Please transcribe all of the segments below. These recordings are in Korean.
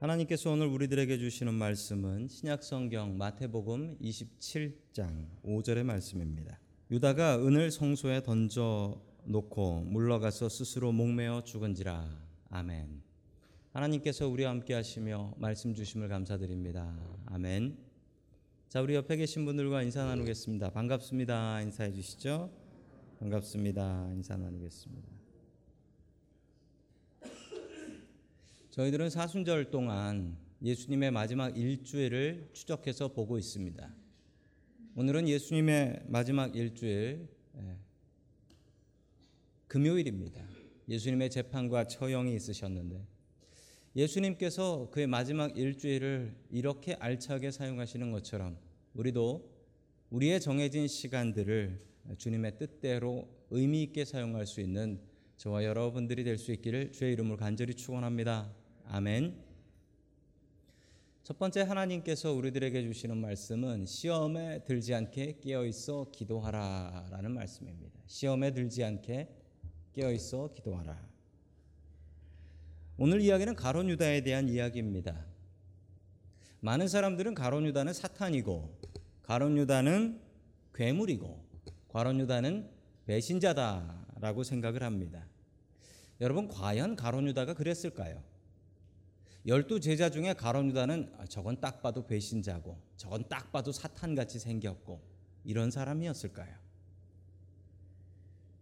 하나님께서 오늘 우리들에게 주시는 말씀은 신약 성경 마태복음 27장 5절의 말씀입니다. 유다가 은을 성소에 던져 놓고 물러가서 스스로 목매어 죽은지라. 아멘. 하나님께서 우리와 함께 하시며 말씀 주심을 감사드립니다. 아멘. 자, 우리 옆에 계신 분들과 인사 나누겠습니다. 반갑습니다. 인사해 주시죠. 반갑습니다. 인사 나누겠습니다. 저희들은 사순절 동안 예수님의 마지막 일주일을 추적해서 보고 있습니다. 오늘은 예수님의 마지막 일주일 예, 금요일입니다. 예수님의 재판과 처형이 있으셨는데 예수님께서 그의 마지막 일주일을 이렇게 알차게 사용하시는 것처럼 우리도 우리의 정해진 시간들을 주님의 뜻대로 의미 있게 사용할 수 있는 저와 여러분들이 될 수 있기를 주의 이름으로 간절히 축원합니다. 아멘. 첫 번째 하나님께서 우리들에게 주시는 말씀은 시험에 들지 않게 깨어 있어 기도하라라는 말씀입니다. 시험에 들지 않게 깨어 있어 기도하라. 오늘 이야기는 가론 유다에 대한 이야기입니다. 많은 사람들은 가론 유다는 사탄이고 가론 유다는 괴물이고 가론 유다는 배신자다라고 생각을 합니다. 여러분 과연 가론 유다가 그랬을까요? 열두 제자 중에 가론 유다는 아, 저건 딱 봐도 배신자고 저건 딱 봐도 사탄같이 생겼고 이런 사람이었을까요?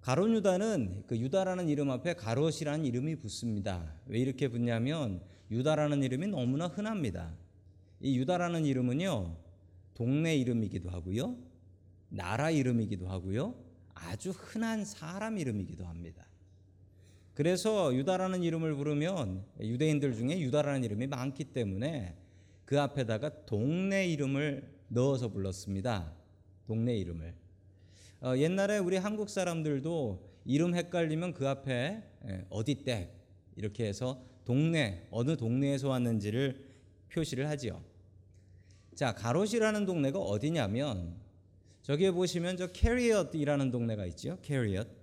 가론 유다는 그 유다라는 이름 앞에 가롯이라는 이름이 붙습니다. 왜 이렇게 붙냐면 유다라는 이름이 너무나 흔합니다. 이 유다라는 이름은요 동네 이름이기도 하고요 나라 이름이기도 하고요 아주 흔한 사람 이름이기도 합니다. 그래서 유다라는 이름을 부르면 유대인들 중에 유다라는 이름이 많기 때문에 그 앞에다가 동네 이름을 넣어서 불렀습니다. 동네 이름을. 어, 옛날에 우리 한국 사람들도 이름 헷갈리면 그 앞에 예, 어디 댁 이렇게 해서 동네 어느 동네에서 왔는지를 표시를 하지요. 자 가롯이라는 동네가 어디냐면 저기에 보시면 저 캐리엇이라는 동네가 있죠. 캐리엇.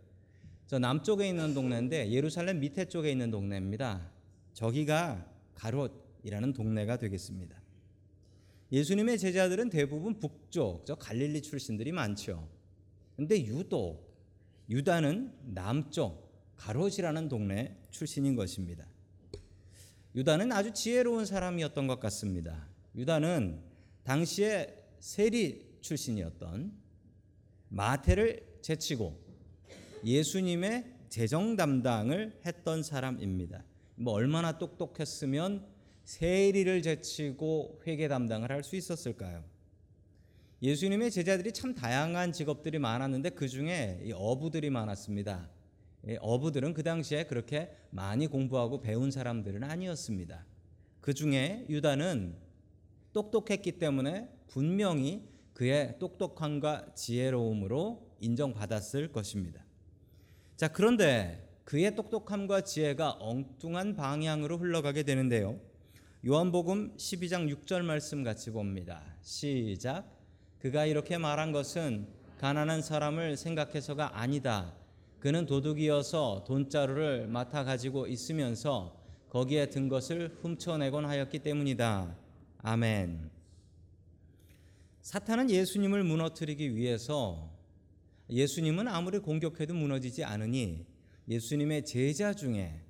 저 남쪽에 있는 동네인데 예루살렘 밑에 쪽에 있는 동네입니다. 저기가 가롯이라는 동네가 되겠습니다. 예수님의 제자들은 대부분 북쪽, 저 갈릴리 출신들이 많죠. 근데 유독 유다는 남쪽 가롯이라는 동네 출신인 것입니다. 유다는 아주 지혜로운 사람이었던 것 같습니다. 유다는 당시에 세리 출신이었던 마태를 제치고 예수님의 재정 담당을 했던 사람입니다. 뭐 얼마나 똑똑했으면 세리를 제치고 회계 담당을 할 수 있었을까요? 예수님의 제자들이 참 다양한 직업들이 많았는데 그 중에 어부들이 많았습니다. 어부들은 그 당시에 그렇게 많이 공부하고 배운 사람들은 아니었습니다. 그 중에 유다는 똑똑했기 때문에 분명히 그의 똑똑함과 지혜로움으로 인정받았을 것입니다. 자, 그런데 그의 똑똑함과 지혜가 엉뚱한 방향으로 흘러가게 되는데요. 요한복음 12장 6절 말씀 같이 봅니다. 시작. 그가 이렇게 말한 것은 가난한 사람을 생각해서가 아니다. 그는 도둑이어서 돈자루를 맡아 가지고 있으면서 거기에 든 것을 훔쳐내곤 하였기 때문이다. 아멘. 사탄은 예수님을 무너뜨리기 위해서 예수님은 아무리 공격해도 무너지지 않으니 예수님의 제자 중에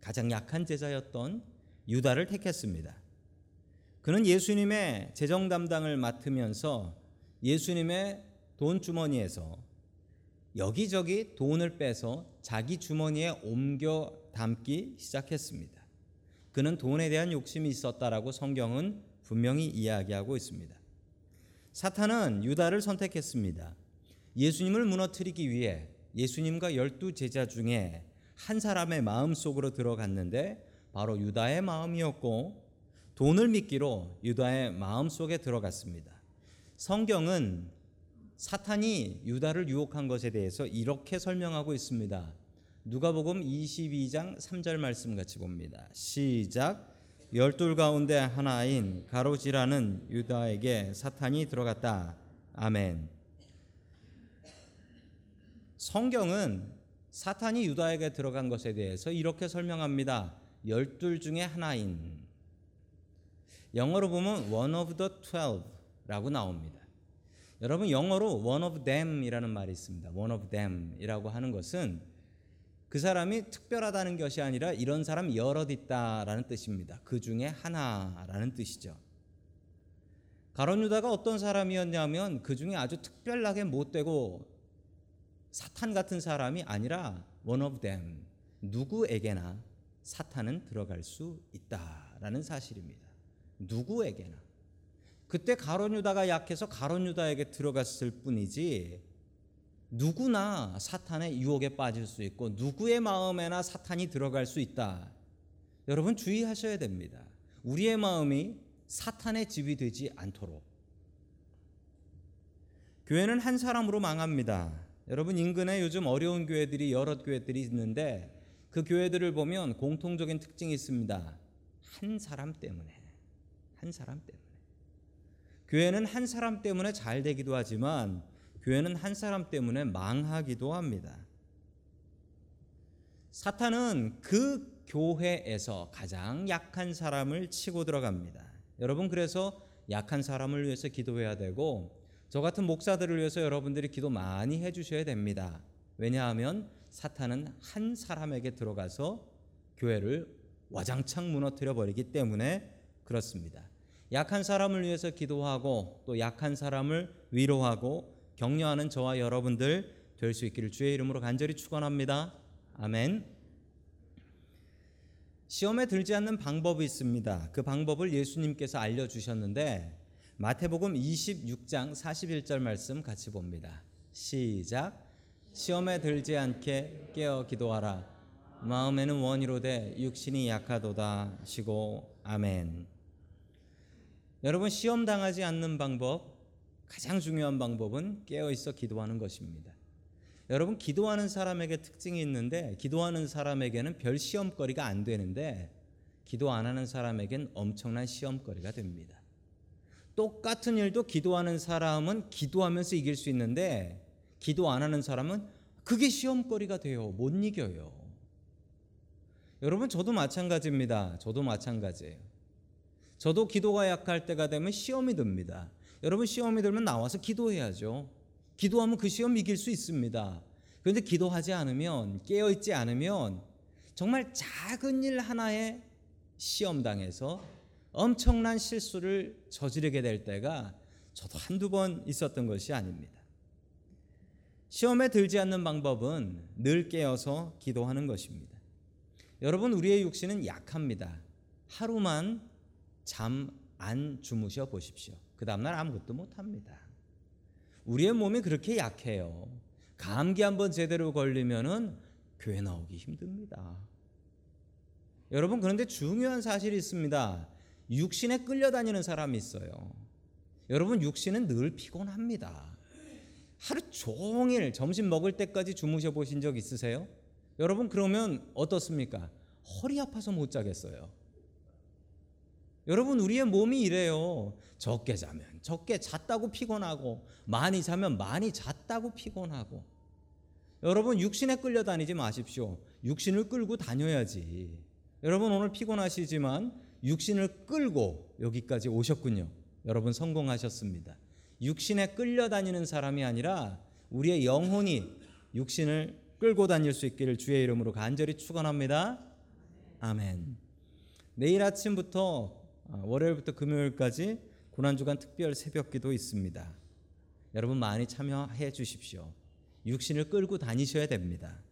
가장 약한 제자였던 유다를 택했습니다. 그는 예수님의 재정 담당을 맡으면서 예수님의 돈 주머니에서 여기저기 돈을 빼서 자기 주머니에 옮겨 담기 시작했습니다. 그는 돈에 대한 욕심이 있었다라고 성경은 분명히 이야기하고 있습니다. 사탄은 유다를 선택했습니다. 예수님을 무너뜨리기 위해 예수님과 열두 제자 중에 한 사람의 마음 속으로 들어갔는데 바로 유다의 마음이었고 돈을 믿기로 유다의 마음 속에 들어갔습니다. 성경은 사탄이 유다를 유혹한 것에 대해서 이렇게 설명하고 있습니다. 누가복음 22장 3절 말씀 같이 봅니다. 시작 열둘 가운데 하나인 가로지라는 유다에게 사탄이 들어갔다. 아멘. 성경은 사탄이 유다에게 들어간 것에 대해서 이렇게 설명합니다. 열둘 중에 하나인 영어로 보면 one of the twelve라고 나옵니다. 여러분 영어로 one of them이라는 말이 있습니다. one of them이라고 하는 것은 그 사람이 특별하다는 것이 아니라 이런 사람 여럿 있다라는 뜻입니다. 그 중에 하나라는 뜻이죠. 가론 유다가 어떤 사람이었냐면 그 중에 아주 특별하게 못되고 사탄 같은 사람이 아니라 one of them 누구에게나 사탄은 들어갈 수 있다라는 사실입니다. 누구에게나 그때 가론 유다가 약해서 가론 유다에게 들어갔을 뿐이지 누구나 사탄의 유혹에 빠질 수 있고 누구의 마음에나 사탄이 들어갈 수 있다. 여러분 주의하셔야 됩니다. 우리의 마음이 사탄의 집이 되지 않도록. 교회는 한 사람으로 망합니다. 여러분 인근에 요즘 어려운 교회들이 여러 교회들이 있는데 그 교회들을 보면 공통적인 특징이 있습니다. 한 사람 때문에. 한 사람 때문에. 교회는 한 사람 때문에 잘 되기도 하지만 교회는 한 사람 때문에 망하기도 합니다. 사탄은 그 교회에서 가장 약한 사람을 치고 들어갑니다. 여러분 그래서 약한 사람을 위해서 기도해야 되고 저 같은 목사들을 위해서 여러분들이 기도 많이 해 주셔야 됩니다. 왜냐하면 사탄은 한 사람에게 들어가서 교회를 와장창 무너뜨려 버리기 때문에 그렇습니다. 약한 사람을 위해서 기도하고 또 약한 사람을 위로하고 격려하는 저와 여러분들 될 수 있기를 주의 이름으로 간절히 축원합니다. 아멘. 시험에 들지 않는 방법이 있습니다. 그 방법을 예수님께서 알려 주셨는데 마태복음 26장 41절 말씀 같이 봅니다. 시작. 시험에 들지 않게 깨어 기도하라. 마음에는 원이로되 육신이 약하도다 시고 아멘. 여러분 시험 당하지 않는 방법 가장 중요한 방법은 깨어 있어 기도하는 것입니다. 여러분 기도하는 사람에게 특징이 있는데 기도하는 사람에게는 별 시험거리가 안 되는데 기도 안 하는 사람에겐 엄청난 시험거리가 됩니다. 똑같은 일도 기도하는 사람은 기도하면서 이길 수 있는데 기도 안 하는 사람은 그게 시험거리가 돼요. 못 이겨요. 여러분 저도 마찬가지입니다. 저도 마찬가지예요. 저도 기도가 약할 때가 되면 시험이 듭니다. 여러분 시험이 들면 나와서 기도해야죠. 기도하면 그 시험 이길 수 있습니다. 그런데 기도하지 않으면 깨어 있지 않으면 정말 작은 일 하나에 시험 당해서 엄청난 실수를 저지르게 될 때가 저도 한두 번 있었던 것이 아닙니다. 시험에 들지 않는 방법은 늘 깨어서 기도하는 것입니다. 여러분 우리의 육신은 약합니다. 하루만 잠 안 주무셔 보십시오. 그 다음날 아무것도 못합니다. 우리의 몸이 그렇게 약해요. 감기 한번 제대로 걸리면은 교회 나오기 힘듭니다. 여러분 그런데 중요한 사실이 있습니다. 육신에 끌려다니는 사람이 있어요. 여러분 육신은 늘 피곤합니다. 하루 종일 점심 먹을 때까지 주무셔 보신 적 있으세요? 여러분 그러면 어떻습니까? 허리 아파서 못 자겠어요. 여러분 우리의 몸이 이래요. 적게 자면 적게 잤다고 피곤하고 많이 자면 많이 잤다고 피곤하고 여러분 육신에 끌려다니지 마십시오. 육신을 끌고 다녀야지. 여러분 오늘 피곤하시지만 육신을 끌고 여기까지 오셨군요. 여러분 성공하셨습니다. 육신에 끌려다니는 사람이 아니라 우리의 영혼이 육신을 끌고 다닐 수 있기를 주의 이름으로 간절히 축원합니다. 아멘. 내일 아침부터 어, 월요일부터 금요일까지 고난주간 특별 새벽기도 있습니다. 여러분 많이 참여해 주십시오. 육신을 끌고 다니셔야 됩니다.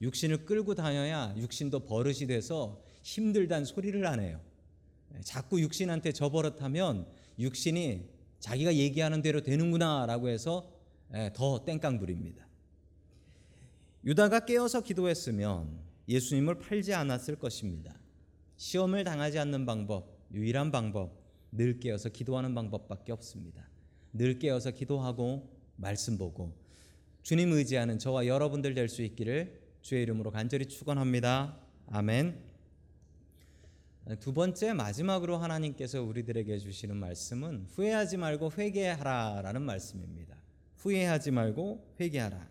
육신을 끌고 다녀야 육신도 버릇이 돼서 힘들단 소리를 안 해요. 예, 자꾸 육신한테 저 버릇하면 육신이 자기가 얘기하는 대로 되는구나라고 해서 예, 더 땡깡 부립니다. 유다가 깨어서 기도했으면 예수님을 팔지 않았을 것입니다. 시험을 당하지 않는 방법, 유일한 방법, 늘 깨어서 기도하는 방법밖에 없습니다. 늘 깨어서 기도하고 말씀 보고 주님 의지하는 저와 여러분들 될 수 있기를 주의 이름으로 간절히 축원합니다. 아멘. 두 번째 마지막으로 하나님께서 우리들에게 주시는 말씀은 후회하지 말고 회개하라라는 말씀입니다. 후회하지 말고 회개하라.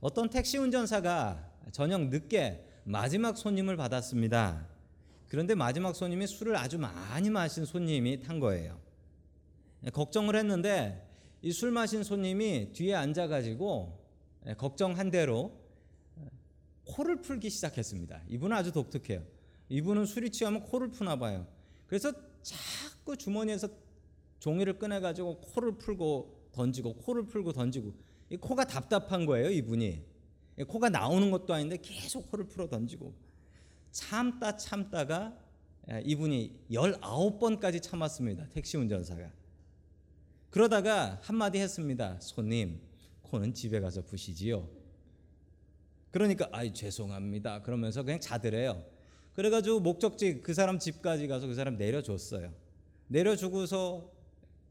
어떤 택시 운전사가 저녁 늦게 마지막 손님을 받았습니다. 그런데 마지막 손님이 술을 아주 많이 마신 손님이 탄 거예요. 걱정을 했는데 이 술 마신 손님이 뒤에 앉아가지고 걱정한 대로 코를 풀기 시작했습니다. 이분은 아주 독특해요. 이분은 술이 취하면 코를 푸나 봐요. 그래서 자꾸 주머니에서 종이를 꺼내 가지고 코를 풀고 던지고 코를 풀고 던지고 이 코가 답답한 거예요. 이분이 코가 나오는 것도 아닌데 계속 코를 풀어 던지고 참다 참다가 이분이 19번까지 참았습니다. 택시 운전사가. 그러다가 한마디 했습니다. 손님, 코는 집에 가서 푸시지요. 그러니까 아이 죄송합니다. 그러면서 그냥 자더래요. 그래가지고 목적지 그 사람 집까지 가서 그 사람 내려줬어요. 내려주고서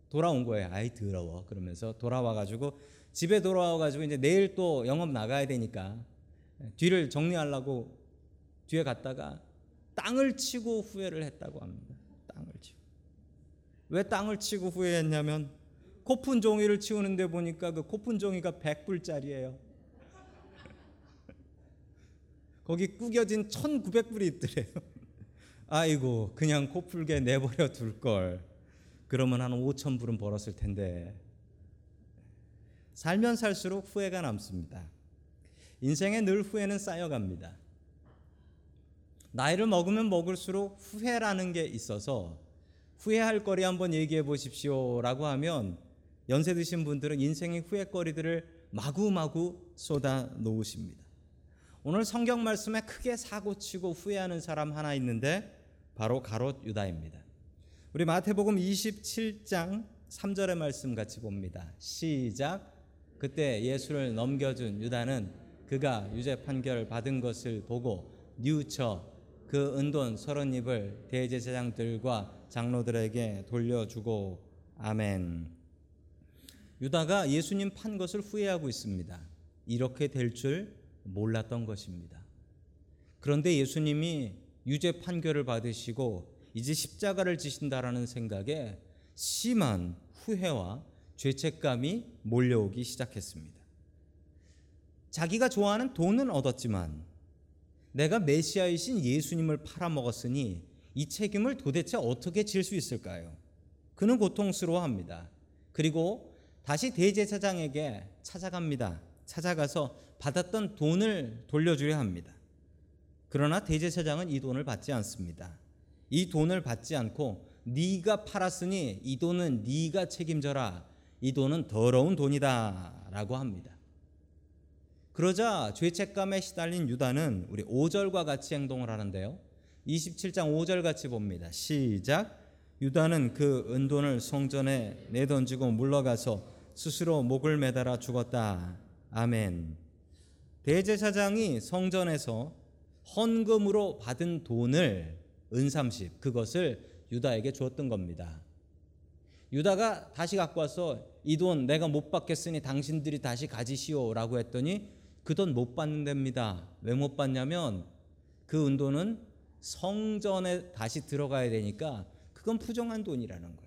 돌아온 거예요. 아이 더러워. 그러면서 돌아와가지고 집에 돌아와가지고 이제 내일 또 영업 나가야 되니까 뒤를 정리하려고 뒤에 갔다가 땅을 치고 후회를 했다고 합니다. 땅을 치고. 왜 땅을 치고 후회했냐면 코푼 종이를 치우는데 보니까 그 코푼 종이가 100불짜리예요. 거기 구겨진 1900불이 있더래요. 아이고 그냥 코 풀게 내버려 둘 걸. 그러면 한 5천 불은 벌었을 텐데. 살면 살수록 후회가 남습니다. 인생에 늘 후회는 쌓여갑니다. 나이를 먹으면 먹을수록 후회라는 게 있어서 후회할 거리 한번 얘기해 보십시오라고 하면 연세 드신 분들은 인생의 후회거리들을 마구마구 쏟아 놓으십니다. 오늘 성경 말씀에 크게 사고치고 후회하는 사람 하나 있는데 바로 가롯 유다입니다. 우리 마태복음 27장 3절의 말씀 같이 봅니다. 시작. 그때 예수를 넘겨준 유다는 그가 유죄 판결 받은 것을 보고 뉘우쳐 그 은돈 서른 입을 대제사장들과 장로들에게 돌려주고 아멘. 유다가 예수님 판 것을 후회하고 있습니다. 이렇게 될 줄 몰랐던 것입니다. 그런데 예수님이 유죄 판결을 받으시고 이제 십자가를 지신다라는 생각에 심한 후회와 죄책감이 몰려오기 시작했습니다. 자기가 좋아하는 돈은 얻었지만 내가 메시아이신 예수님을 팔아먹었으니 이 책임을 도대체 어떻게 질 수 있을까요? 그는 고통스러워합니다. 그리고 다시 대제사장에게 찾아갑니다. 찾아가서 받았던 돈을 돌려주려 합니다. 그러나 대제사장은 이 돈을 받지 않습니다. 이 돈을 받지 않고 네가 팔았으니 이 돈은 네가 책임져라. 이 돈은 더러운 돈이다라고 합니다. 그러자 죄책감에 시달린 유다는 우리 5절과 같이 행동을 하는데요. 27장 5절 같이 봅니다. 시작. 유다는 그 은돈을 성전에 내던지고 물러가서 스스로 목을 매달아 죽었다. 아멘. 대제사장이 성전에서 헌금으로 받은 돈을 은삼십 그것을 유다에게 주었던 겁니다. 유다가 다시 갖고 와서 이 돈 내가 못 받겠으니 당신들이 다시 가지시오라고 했더니 그 돈 못 받는답니다. 왜 못 받냐면 그 은돈은 성전에 다시 들어가야 되니까 그건 부정한 돈이라는 거예요.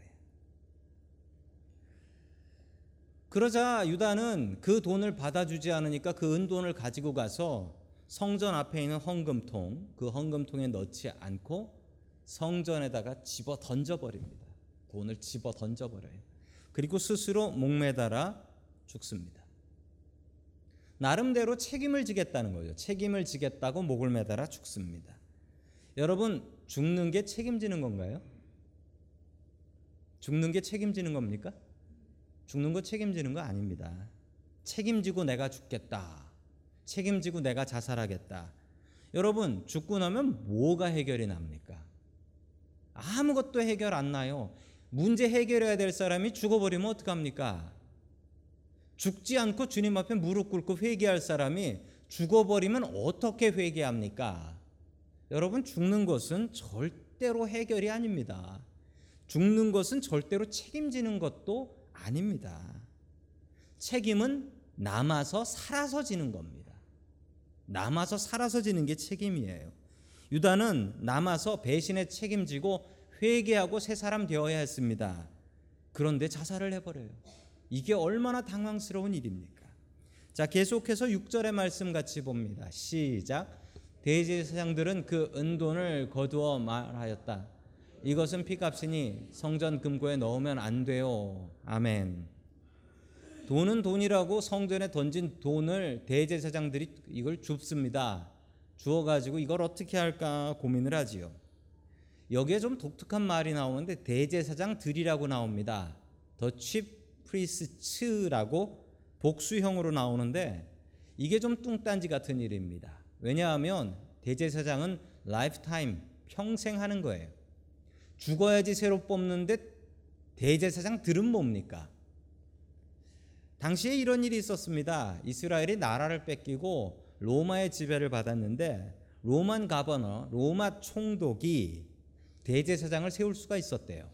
그러자 유다는 그 돈을 받아주지 않으니까 그 은돈을 가지고 가서 성전 앞에 있는 헌금통, 그 헌금통에 넣지 않고 성전에다가 집어 던져버립니다. 돈을 집어 던져버려요. 그리고 스스로 목매달아 죽습니다. 나름대로 책임을 지겠다는 거죠. 책임을 지겠다고 목을 매달아 죽습니다. 여러분, 죽는 게 책임지는 건가요? 죽는 게 책임지는 겁니까? 죽는 거 책임지는 거 아닙니다. 책임지고 내가 죽겠다. 책임지고 내가 자살하겠다. 여러분, 죽고 나면 뭐가 해결이 납니까? 아무것도 해결 안 나요. 문제 해결해야 될 사람이 죽어버리면 어떡합니까? 죽지 않고 주님 앞에 무릎 꿇고 회개할 사람이 죽어버리면 어떻게 회개합니까? 여러분, 죽는 것은 절대로 해결이 아닙니다. 죽는 것은 절대로 책임지는 것도 아닙니다. 책임은 남아서 살아서 지는 겁니다. 남아서 살아서 지는 게 책임이에요. 유다는 남아서 배신에 책임지고 회개하고 새 사람 되어야 했습니다. 그런데 자살을 해버려요. 이게 얼마나 당황스러운 일입니까? 자, 계속해서 6절의 말씀 같이 봅니다. 시작. 대제사장들은 그 은돈을 거두어 말하였다. 이것은 피값이니 성전 금고에 넣으면 안 돼요. 아멘. 돈은 돈이라고 성전에 던진 돈을 대제사장들이 이걸 줍습니다. 주어 가지고 이걸 어떻게 할까 고민을 하지요. 여기에 좀 독특한 말이 나오는데 대제사장들이라고 나옵니다. the chief priests라고 복수형으로 나오는데 이게 좀 뚱딴지 같은 일입니다. 왜냐하면 대제사장은 lifetime 평생 하는 거예요. 죽어야지 새로 뽑는데 대제사장들은 뭡니까? 당시에 이런 일이 있었습니다. 이스라엘이 나라를 뺏기고 로마의 지배를 받았는데 로만 가버너, 로마 총독이 대제사장을 세울 수가 있었대요.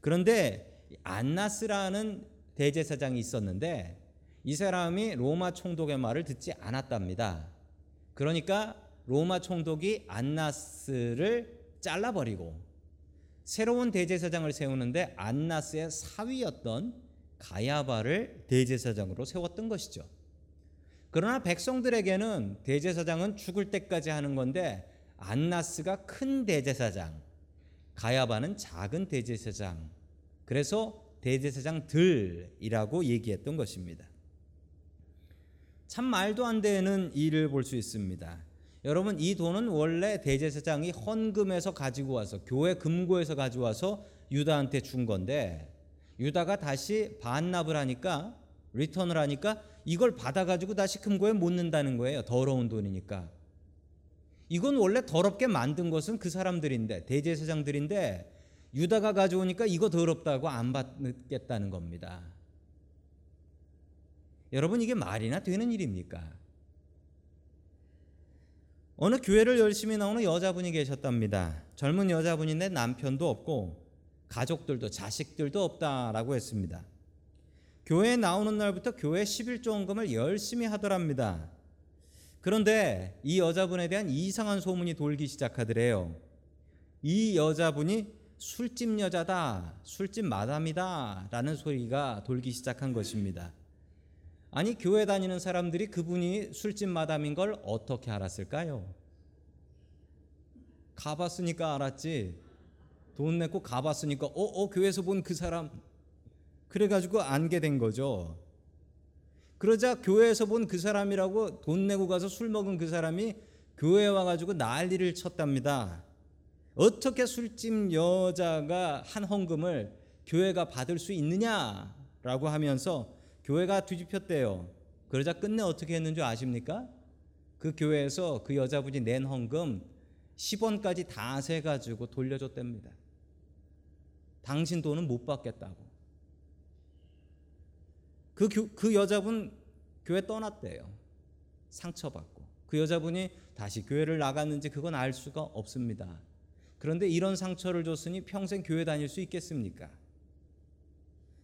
그런데 안나스라는 대제사장이 있었는데 이 사람이 로마 총독의 말을 듣지 않았답니다. 그러니까 로마 총독이 안나스를 잘라버리고 새로운 대제사장을 세우는데 안나스의 사위였던 가야바를 대제사장으로 세웠던 것이죠. 그러나 백성들에게는 대제사장은 죽을 때까지 하는 건데 안나스가 큰 대제사장, 가야바는 작은 대제사장. 그래서 대제사장들이라고 얘기했던 것입니다. 참 말도 안 되는 일을 볼 수 있습니다. 여러분 이 돈은 원래 대제사장이 헌금에서 가지고 와서 교회 금고에서 가져와서 유다한테 준 건데 유다가 다시 반납을 하니까 리턴을 하니까 이걸 받아가지고 다시 금고에 못 넣는다는 거예요. 더러운 돈이니까. 이건 원래 더럽게 만든 것은 그 사람들인데 대제사장들인데 유다가 가져오니까 이거 더럽다고 안 받겠다는 겁니다. 여러분 이게 말이나 되는 일입니까? 어느 교회를 열심히 나오는 여자분이 계셨답니다. 젊은 여자분인데 남편도 없고 가족들도 자식들도 없다라고 했습니다. 교회에 나오는 날부터 교회 11조원금을 열심히 하더랍니다. 그런데 이 여자분에 대한 이상한 소문이 돌기 시작하더래요. 이 여자분이 술집 여자다, 술집 마담이다 라는 소리가 돌기 시작한 것입니다. 아니, 교회 다니는 사람들이 그분이 술집 마담인 걸 어떻게 알았을까요? 가봤으니까 알았지. 돈 내고 가봤으니까, 어, 어, 교회에서 본 그 사람. 그래 가지고 안게 된 거죠. 그러자 교회에서 본 그 사람이라고 돈 내고 가서 술 먹은 그 사람이 교회에 와가지고 난리를 쳤답니다. 어떻게 술집 여자가 한 헌금을 교회가 받을 수 있느냐라고 하면서 교회가 뒤집혔대요. 그러자 끝내 어떻게 했는 줄 아십니까? 그 교회에서 그 여자분이 낸 헌금 10원까지 다 세가지고 돌려줬답니다. 당신 돈은 못 받겠다고. 그, 교, 그 여자분 교회 떠났대요. 상처받고. 그 여자분이 다시 교회를 나갔는지 그건 알 수가 없습니다. 그런데 이런 상처를 줬으니 평생 교회 다닐 수 있겠습니까?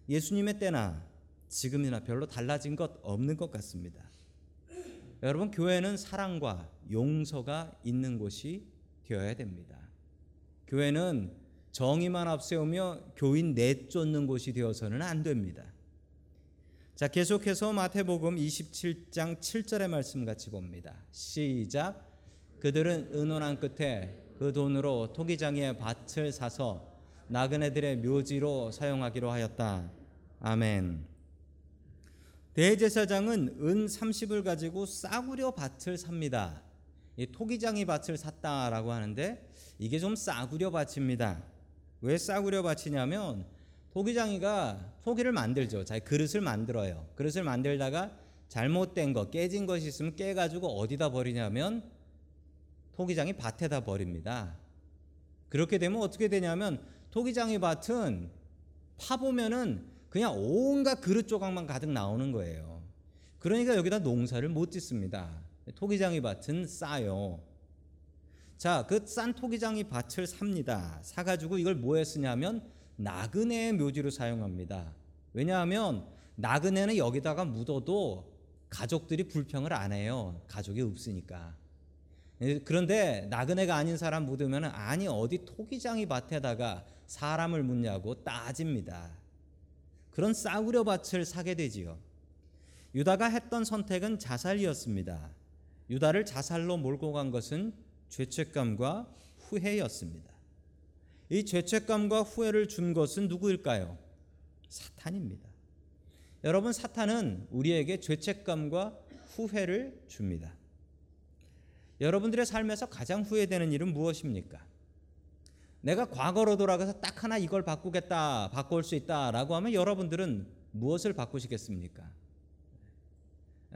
예수님의 때나 지금이나 별로 달라진 것 없는 것 같습니다. 여러분, 교회는 사랑과 용서가 있는 곳이 되어야 됩니다. 교회는 정의만 앞세우며 교인 내쫓는 곳이 되어서는 안 됩니다. 자, 계속해서 마태복음 27장 7절의 말씀 같이 봅니다. 시작. 그들은 의논한 끝에 그 돈으로 토기장의 밭을 사서 나그네들의 묘지로 사용하기로 하였다. 아멘. 대제사장은 은 30을 가지고 싸구려 밭을 삽니다. 이 토기장이 밭을 샀다라고 하는데 이게 좀 싸구려 밭입니다. 왜 싸구려 밭이냐면 토기장이가 토기를 만들죠. 자 그릇을 만들어요. 그릇을 만들다가 잘못된 거 깨진 것이 있으면 깨 가지고 어디다 버리냐면 토기장이 밭에다 버립니다. 그렇게 되면 어떻게 되냐면 토기장이 밭은 파 보면은 그냥 온갖 그릇 조각만 가득 나오는 거예요. 그러니까 여기다 농사를 못 짓습니다. 토기장이 밭은 싸요. 자, 그 싼 토기장이 밭을 삽니다. 사가지고 이걸 뭐에 쓰냐면 나그네의 묘지로 사용합니다. 왜냐하면 나그네는 여기다가 묻어도 가족들이 불평을 안 해요. 가족이 없으니까. 그런데 나그네가 아닌 사람 묻으면 아니 어디 토기장이 밭에다가 사람을 묻냐고 따집니다. 그런 싸구려 밭을 사게 되지요. 유다가 했던 선택은 자살이었습니다. 유다를 자살로 몰고 간 것은 죄책감과 후회였습니다. 이 죄책감과 후회를 준 것은 누구일까요? 사탄입니다. 여러분 사탄은 우리에게 죄책감과 후회를 줍니다. 여러분들의 삶에서 가장 후회되는 일은 무엇입니까? 내가 과거로 돌아가서 딱 하나 이걸 바꾸겠다, 바꿀 수 있다라고 하면 여러분들은 무엇을 바꾸시겠습니까?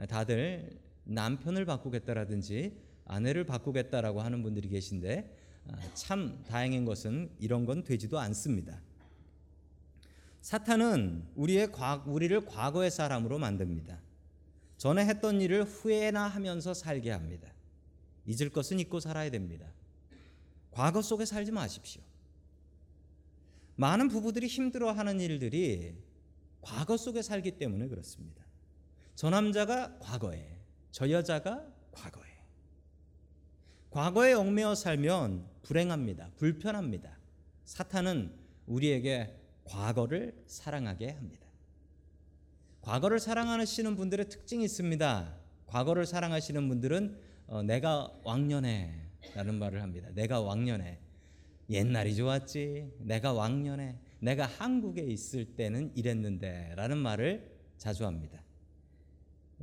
다들 남편을 바꾸겠다라든지 아내를 바꾸겠다라고 하는 분들이 계신데 아, 참 다행인 것은 이런 건 되지도 않습니다. 사탄은 우리의 과, 우리를 과거의 사람으로 만듭니다. 전에 했던 일을 후회나 하면서 살게 합니다. 잊을 것은 잊고 살아야 됩니다. 과거 속에 살지 마십시오. 많은 부부들이 힘들어하는 일들이 과거 속에 살기 때문에 그렇습니다. 저 남자가 과거에, 저 여자가 과거에. 과거에 얽매여 살면 불행합니다. 불편합니다. 사탄은 우리에게 과거를 사랑하게 합니다. 과거를 사랑하시는 분들의 특징이 있습니다. 과거를 사랑하시는 분들은 어, 내가 왕년에 라는 말을 합니다. 내가 왕년에 옛날이 좋았지. 내가 왕년에 내가 한국에 있을 때는 이랬는데 라는 말을 자주 합니다.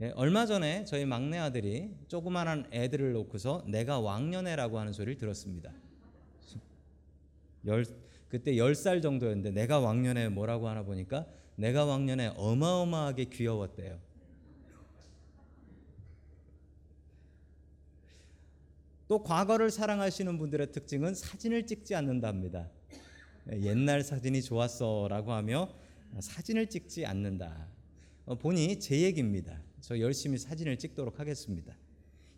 예, 얼마 전에 저희 막내 아들이 조그만한 애들을 놓고서 내가 왕년에라고 하는 소리를 들었습니다. 열, 그때 10살 정도였는데 내가 왕년에 뭐라고 하나 보니까 내가 왕년에 어마어마하게 귀여웠대요. 또 과거를 사랑하시는 분들의 특징은 사진을 찍지 않는답니다. 예, 옛날 사진이 좋았어라고 하며 사진을 찍지 않는다. 어, 보니 제 얘기입니다. 저 열심히 사진을 찍도록 하겠습니다.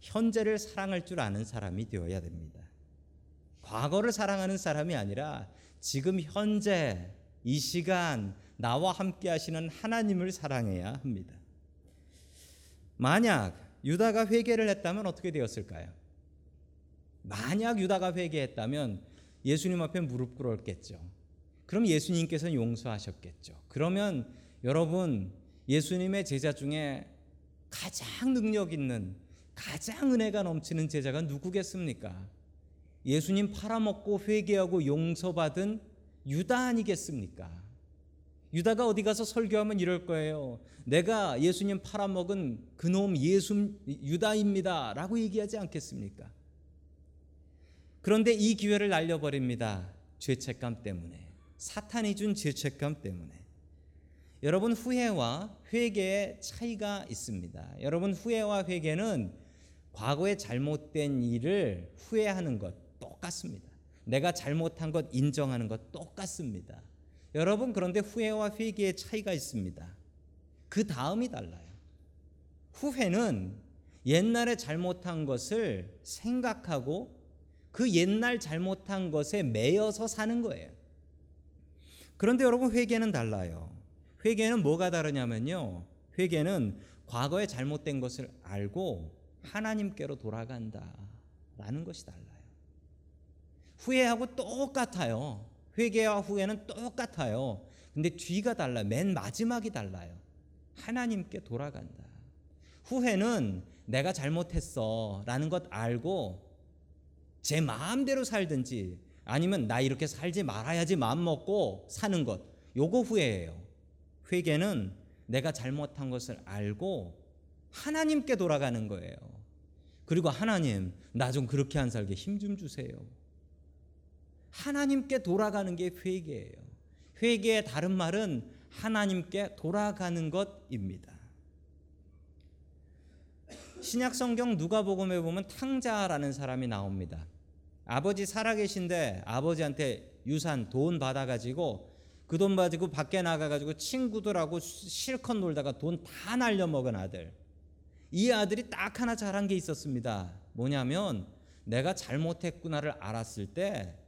현재를 사랑할 줄 아는 사람이 되어야 됩니다. 과거를 사랑하는 사람이 아니라 지금 현재 이 시간 나와 함께 하시는 하나님을 사랑해야 합니다. 만약 유다가 회개를 했다면 어떻게 되었을까요? 만약 유다가 회개했다면 예수님 앞에 무릎 꿇었겠죠. 그럼 예수님께서는 용서하셨겠죠. 그러면 여러분 예수님의 제자 중에 가장 능력 있는 가장 은혜가 넘치는 제자가 누구겠습니까? 예수님 팔아먹고 회개하고 용서받은 유다 아니겠습니까? 유다가 어디 가서 설교하면 이럴 거예요. 내가 예수님 팔아먹은 그놈 예수 유다입니다라고 얘기하지 않겠습니까? 그런데 이 기회를 날려버립니다. 죄책감 때문에. 사탄이 준 죄책감 때문에. 여러분 후회와 회개의 차이가 있습니다. 여러분 후회와 회개는 과거에 잘못된 일을 후회하는 것 똑같습니다. 내가 잘못한 것 인정하는 것 똑같습니다. 여러분 그런데 후회와 회개의 차이가 있습니다. 그 다음이 달라요. 후회는 옛날에 잘못한 것을 생각하고 그 옛날 잘못한 것에 매여서 사는 거예요. 그런데 여러분 회개는 달라요. 회개는 뭐가 다르냐면요. 회개는 과거에 잘못된 것을 알고 하나님께로 돌아간다라는 것이 달라요. 후회하고 똑같아요. 회개와 후회는 똑같아요. 근데 뒤가 달라요. 맨 마지막이 달라요. 하나님께 돌아간다. 후회는 내가 잘못했어 라는 것 알고 제 마음대로 살든지 아니면 나 이렇게 살지 말아야지 마음 먹고 사는 것 요거 후회예요. 회개는 내가 잘못한 것을 알고 하나님께 돌아가는 거예요. 그리고 하나님, 나 좀 그렇게 안 살게 힘 좀 주세요. 하나님께 돌아가는 게 회개예요. 회개의 다른 말은 하나님께 돌아가는 것입니다. 신약 성경 누가복음에 보면 탕자라는 사람이 나옵니다. 아버지 살아계신데 아버지한테 유산 돈 받아가지고 그 돈 가지고 밖에 나가가지고 친구들하고 실컷 놀다가 돈 다 날려먹은 아들. 이 아들이 딱 하나 잘한 게 있었습니다. 뭐냐면 내가 잘못했구나를 알았을 때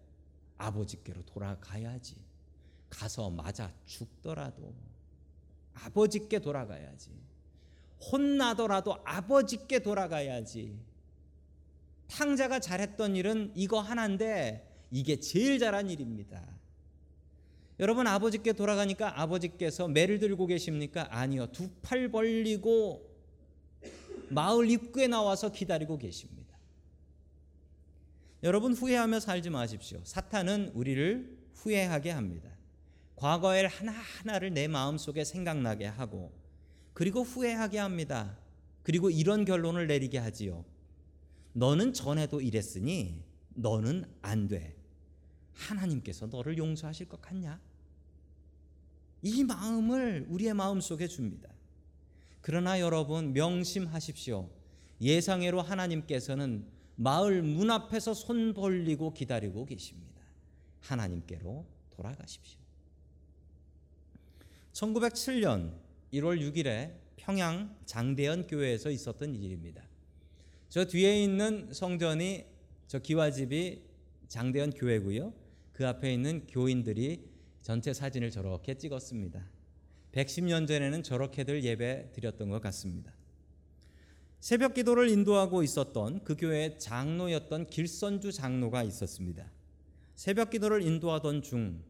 아버지께로 돌아가야지. 가서 맞아 죽더라도 아버지께 돌아가야지. 혼나더라도 아버지께 돌아가야지. 탕자가 잘했던 일은 이거 하나인데 이게 제일 잘한 일입니다. 여러분 아버지께 돌아가니까 아버지께서 매를 들고 계십니까? 아니요. 두 팔 벌리고 마을 입구에 나와서 기다리고 계십니다. 여러분 후회하며 살지 마십시오. 사탄은 우리를 후회하게 합니다. 과거의 하나하나를 내 마음속에 생각나게 하고 그리고 후회하게 합니다. 그리고 이런 결론을 내리게 하지요. 너는 전에도 이랬으니 너는 안 돼. 하나님께서 너를 용서하실 것 같냐? 이 마음을 우리의 마음 속에 줍니다. 그러나 여러분 명심하십시오. 예상외로 하나님께서는 마을 문 앞에서 손 벌리고 기다리고 계십니다. 하나님께로 돌아가십시오. 1907년 1월 6일에 평양 장대현 교회에서 있었던 일입니다. 저 뒤에 있는 성전이 저 기와집이 장대현 교회고요. 그 앞에 있는 교인들이 전체 사진을 저렇게 찍었습니다. 110년 전에는 저렇게들 예배 드렸던 것 같습니다. 새벽 기도를 인도하고 있었던 그 교회의 장로였던 길선주 장로가 있었습니다. 새벽 기도를 인도하던 중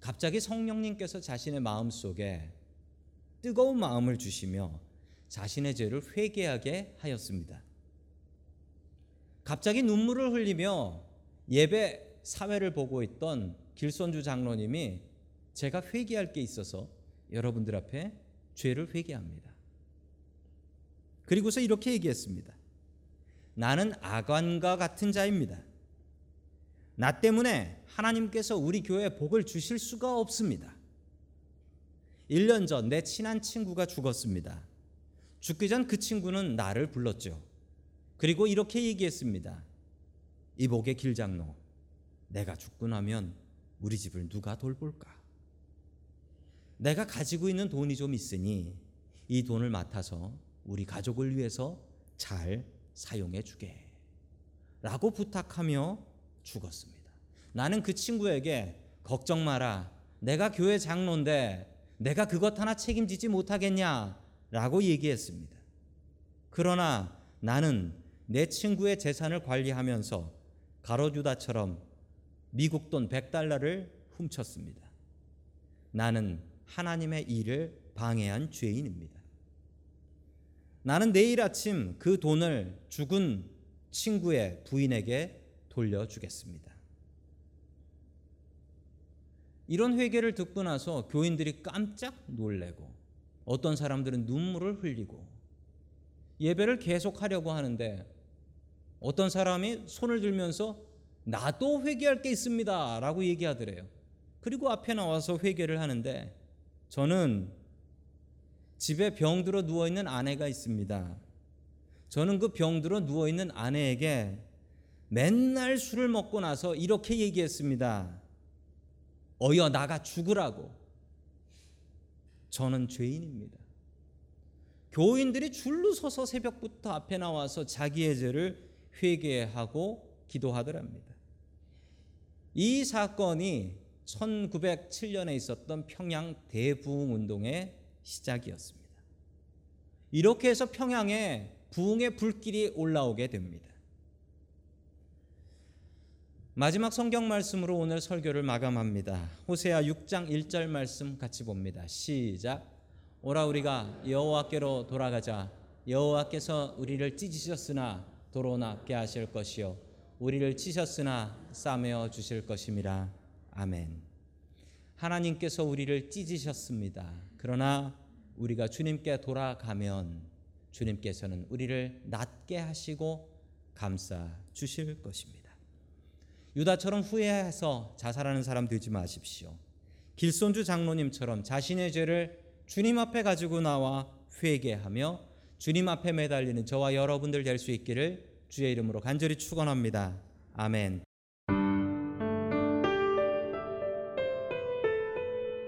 갑자기 성령님께서 자신의 마음 속에 뜨거운 마음을 주시며 자신의 죄를 회개하게 하였습니다. 갑자기 눈물을 흘리며 예배 사회를 보고 있던 길선주 장로님이 제가 회개할 게 있어서 여러분들 앞에 죄를 회개합니다. 그리고서 이렇게 얘기했습니다. 나는 아관과 같은 자입니다. 나 때문에 하나님께서 우리 교회에 복을 주실 수가 없습니다. 1년 전 내 친한 친구가 죽었습니다. 죽기 전 그 친구는 나를 불렀죠. 그리고 이렇게 얘기했습니다. 이복의 길장로, 내가 죽고 나면 우리 집을 누가 돌볼까? 내가 가지고 있는 돈이 좀 있으니 이 돈을 맡아서 우리 가족을 위해서 잘 사용해 주게. 라고 부탁하며 죽었습니다. 나는 그 친구에게 걱정 마라. 내가 교회 장로인데 내가 그것 하나 책임지지 못하겠냐? 라고 얘기했습니다. 그러나 나는 내 친구의 재산을 관리하면서 가로주다처럼 미국 돈 100달러를 훔쳤습니다. 나는 하나님의 일을 방해한 죄인입니다. 나는 내일 아침 그 돈을 죽은 친구의 부인에게 돌려주겠습니다. 이런 회개를 듣고 나서 교인들이 깜짝 놀래고 어떤 사람들은 눈물을 흘리고 예배를 계속하려고 하는데 어떤 사람이 손을 들면서 나도 회개할 게 있습니다. 라고 얘기하더래요. 그리고 앞에 나와서 회개를 하는데 저는 집에 병들어 누워 있는 아내가 있습니다. 저는 그 병들어 누워 있는 아내에게 맨날 술을 먹고 나서 이렇게 얘기했습니다. 어여 나가 죽으라고. 저는 죄인입니다. 교인들이 줄로 서서 새벽부터 앞에 나와서 자기의 죄를 회개하고 기도하더랍니다. 이 사건이 1907년에 있었던 평양 대부흥 운동의 시작이었습니다. 이렇게 해서 평양에 부흥의 불길이 올라오게 됩니다. 마지막 성경 말씀으로 오늘 설교를 마감합니다. 호세아 6장 1절 말씀 같이 봅니다. 시작. 오라 우리가 여호와께로 돌아가자. 여호와께서 우리를 찢으셨으나 도로나게 하실 것이요 우리를 치셨으나 싸매어 주실 것임이라. 아멘. 하나님께서 우리를 찢으셨습니다. 그러나 우리가 주님께 돌아가면 주님께서는 우리를 낫게 하시고 감싸 주실 것입니다. 유다처럼 후회해서 자살하는 사람 되지 마십시오. 길손주 장로님처럼 자신의 죄를 주님 앞에 가지고 나와 회개하며 주님 앞에 매달리는 저와 여러분들 될 수 있기를 주의 이름으로 간절히 축원합니다. 아멘.